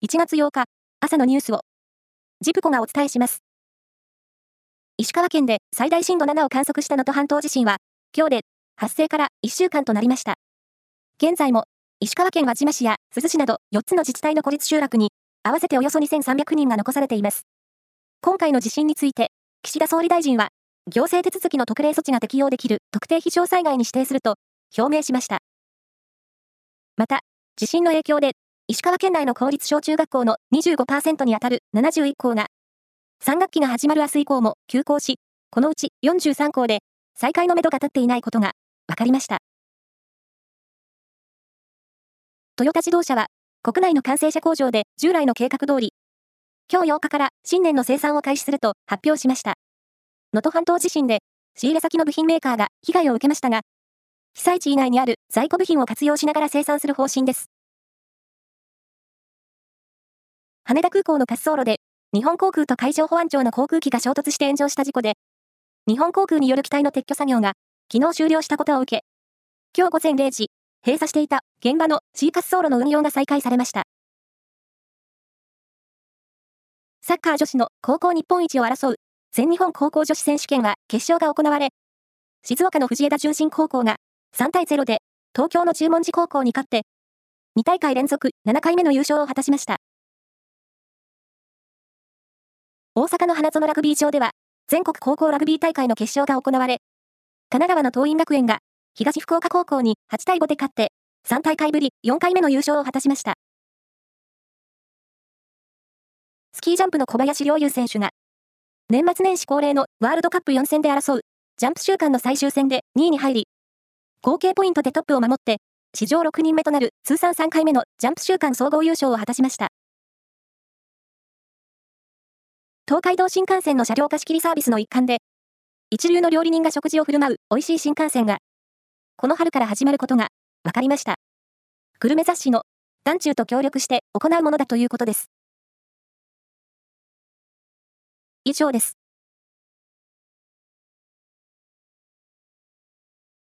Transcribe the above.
1月8日、朝のニュースを、ジプコがお伝えします。石川県で最大震度7を観測した能登半島地震は、今日で発生から1週間となりました。現在も、石川県輪島市や珠洲市など4つの自治体の孤立集落に、合わせておよそ2300人が残されています。今回の地震について、岸田総理大臣は、行政手続きの特例措置が適用できる特定非常災害に指定すると表明しました。また、地震の影響で、石川県内の公立小中学校の25%にあたる71校が3学期が始まる明日以降も休校し、このうち43校で再開のめどが立っていないことが分かりました。トヨタ自動車は国内の完成車工場で従来の計画通り、今日8日から新年の生産を開始すると発表しました。能登半島地震で仕入れ先の部品メーカーが被害を受けましたが、被災地以外にある在庫部品を活用しながら生産する方針です。羽田空港の滑走路で日本航空と海上保安庁の航空機が衝突して炎上した事故で、日本航空による機体の撤去作業が昨日終了したことを受け、今日午前0時、閉鎖していた現場の C 滑走路の運用が再開されました。サッカー女子の高校日本一を争う全日本高校女子選手権は決勝が行われ、静岡の藤枝順心高校が3対0で東京の十文字高校に勝って、2大会連続7回目の優勝を果たしました。大阪の花園ラグビー場では、全国高校ラグビー大会の決勝が行われ、神奈川の桐蔭学園が東福岡高校に8対5で勝って、3大会ぶり4回目の優勝を果たしました。スキージャンプの小林陵侑選手が、年末年始恒例のワールドカップ4戦で争うジャンプ週間の最終戦で2位に入り、合計ポイントでトップを守って、史上6人目となる通算3回目のジャンプ週間総合優勝を果たしました。東海道新幹線の車両貸し切りサービスの一環で、一流の料理人が食事を振る舞う美味しい新幹線が、この春から始まることが分かりました。グルメ雑誌の団中と協力して行うものだということです。以上です。